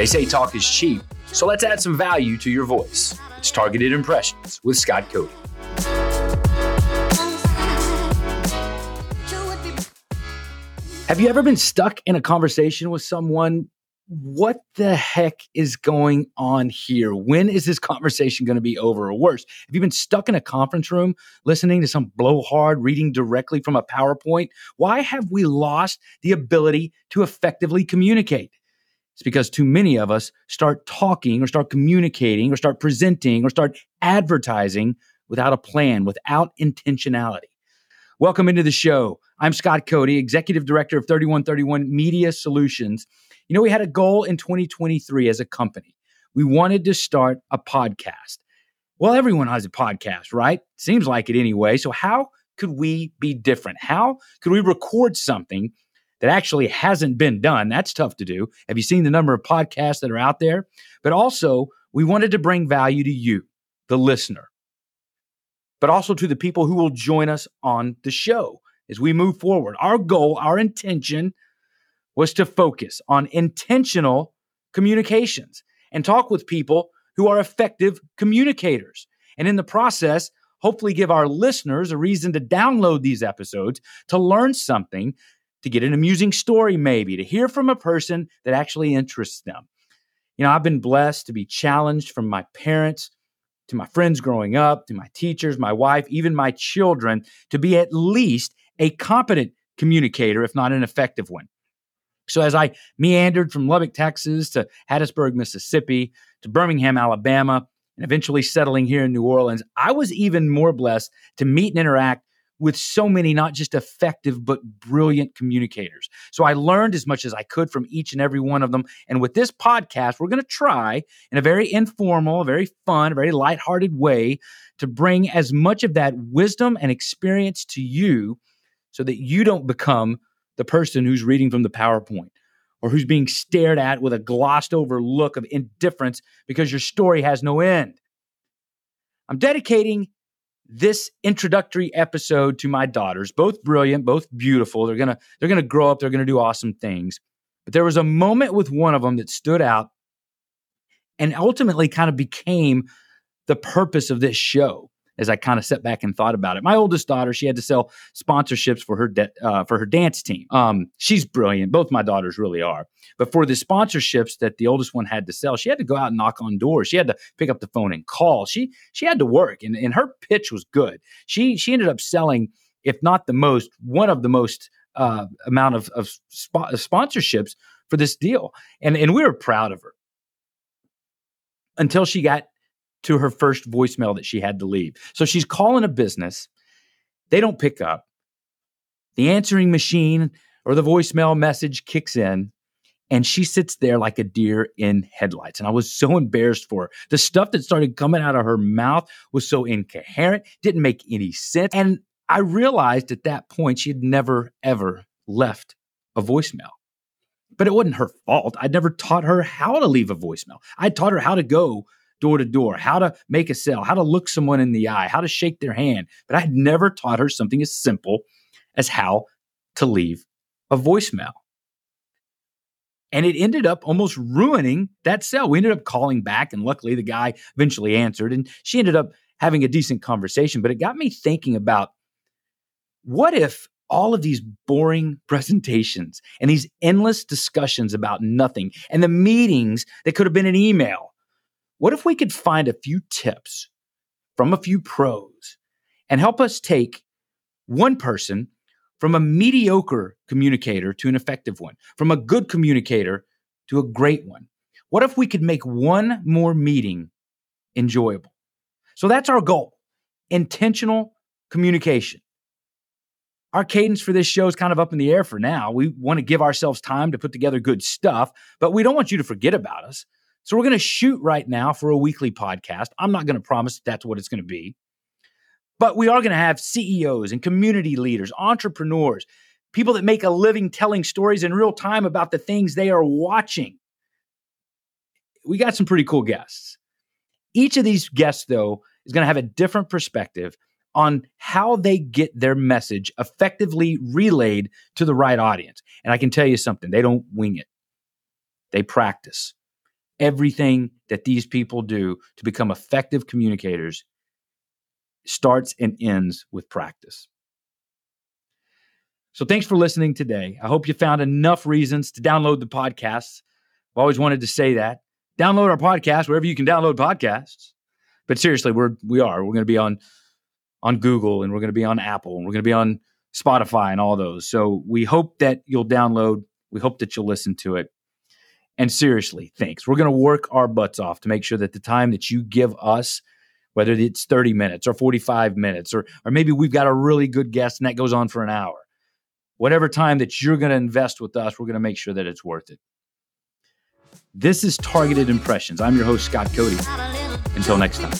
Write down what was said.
They say talk is cheap, so let's add some value to your voice. It's Targeted Impressions with Scott Cody. Have you ever been stuck in a conversation with someone? What the heck is going on here? When is this conversation going to be over? Or worse, have you been stuck in a conference room listening to some blowhard reading directly from a PowerPoint? Why have we lost the ability to effectively communicate? It's because too many of us start talking or start communicating or start presenting or start advertising without a plan, without intentionality. Welcome into the show. I'm Scott Cody, Executive Director of 3131 Media Solutions. You know, we had a goal in 2023 as a company. We wanted to start a podcast. Well, everyone has a podcast, right? Seems like it anyway. So, how could we be different? How could we record something that actually hasn't been done. That's tough to do. Have you seen the number of podcasts that are out there? But also, we wanted to bring value to you, the listener, but also to the people who will join us on the show as we move forward. Our goal, our intention was to focus on intentional communications and talk with people who are effective communicators. And in the process, hopefully give our listeners a reason to download these episodes to learn something to get an amusing story, maybe, to hear from a person that actually interests them. You know, I've been blessed to be challenged from my parents, to my friends growing up, to my teachers, my wife, even my children, to be at least a competent communicator, if not an effective one. So as I meandered from Lubbock, Texas to Hattiesburg, Mississippi to Birmingham, Alabama, and eventually settling here in New Orleans, I was even more blessed to meet and interact with so many not just effective but brilliant communicators. So I learned as much as I could from each and every one of them. And with this podcast, we're going to try in a very informal, very fun, very lighthearted way to bring as much of that wisdom and experience to you so that you don't become the person who's reading from the PowerPoint or who's being stared at with a glossed over look of indifference because your story has no end. I'm dedicating this introductory episode to my daughters, both brilliant, both beautiful. They're gonna they're gonna grow up. They're gonna do awesome things. But there was a moment with one of them that stood out, and ultimately kind of became the purpose of this show as I kind of sat back and thought about it. My oldest daughter, she had to sell sponsorships for her de- uh, for her dance team. Um, she's brilliant. Both my daughters really are. But for the sponsorships that the oldest one had to sell, she had to go out and knock on doors. She had to pick up the phone and call. She she had to work, and, and her pitch was good. She she ended up selling, if not the most, one of the most uh, amount of, of sp- sponsorships for this deal, and and we were proud of her until she got to her first voicemail that she had to leave. So she's calling a business. They don't pick up. The answering machine or the voicemail message kicks in and she sits there like a deer in headlights. And I was so embarrassed for her. The stuff that started coming out of her mouth was so incoherent, didn't make any sense. And I realized at that point she had never, ever left a voicemail. But it wasn't her fault. I'd never taught her how to leave a voicemail. I taught her how to go door to door, how to make a sale, how to look someone in the eye, how to shake their hand. But I had never taught her something as simple as how to leave a voicemail. And it ended up almost ruining that sale. We ended up calling back, and luckily the guy eventually answered, and she ended up having a decent conversation. But it got me thinking about what if all of these boring presentations and these endless discussions about nothing and the meetings that could have been an email what if we could find a few tips from a few pros and help us take one person from a mediocre communicator to an effective one, from a good communicator to a great one? What if we could make one more meeting enjoyable? So that's our goal intentional communication. Our cadence for this show is kind of up in the air for now. We want to give ourselves time to put together good stuff, but we don't want you to forget about us. So we're going to shoot right now for a weekly podcast. I'm not going to promise that that's what it's going to be. But we are going to have CEOs and community leaders, entrepreneurs, people that make a living telling stories in real time about the things they are watching. We got some pretty cool guests. Each of these guests, though, is going to have a different perspective on how they get their message effectively relayed to the right audience. And I can tell you something, they don't wing it, they practice. Everything that these people do to become effective communicators starts and ends with practice. So thanks for listening today. I hope you found enough reasons to download the podcasts. I've always wanted to say that. Download our podcast wherever you can download podcasts. But seriously, we're we are. We're going to be on on Google and we're going to be on Apple and we're going to be on Spotify and all those. So we hope that you'll download. We hope that you'll listen to it. And seriously, thanks. We're going to work our butts off to make sure that the time that you give us, whether it's 30 minutes or 45 minutes, or, or maybe we've got a really good guest and that goes on for an hour, whatever time that you're going to invest with us, we're going to make sure that it's worth it. This is Targeted Impressions. I'm your host, Scott Cody. Until next time.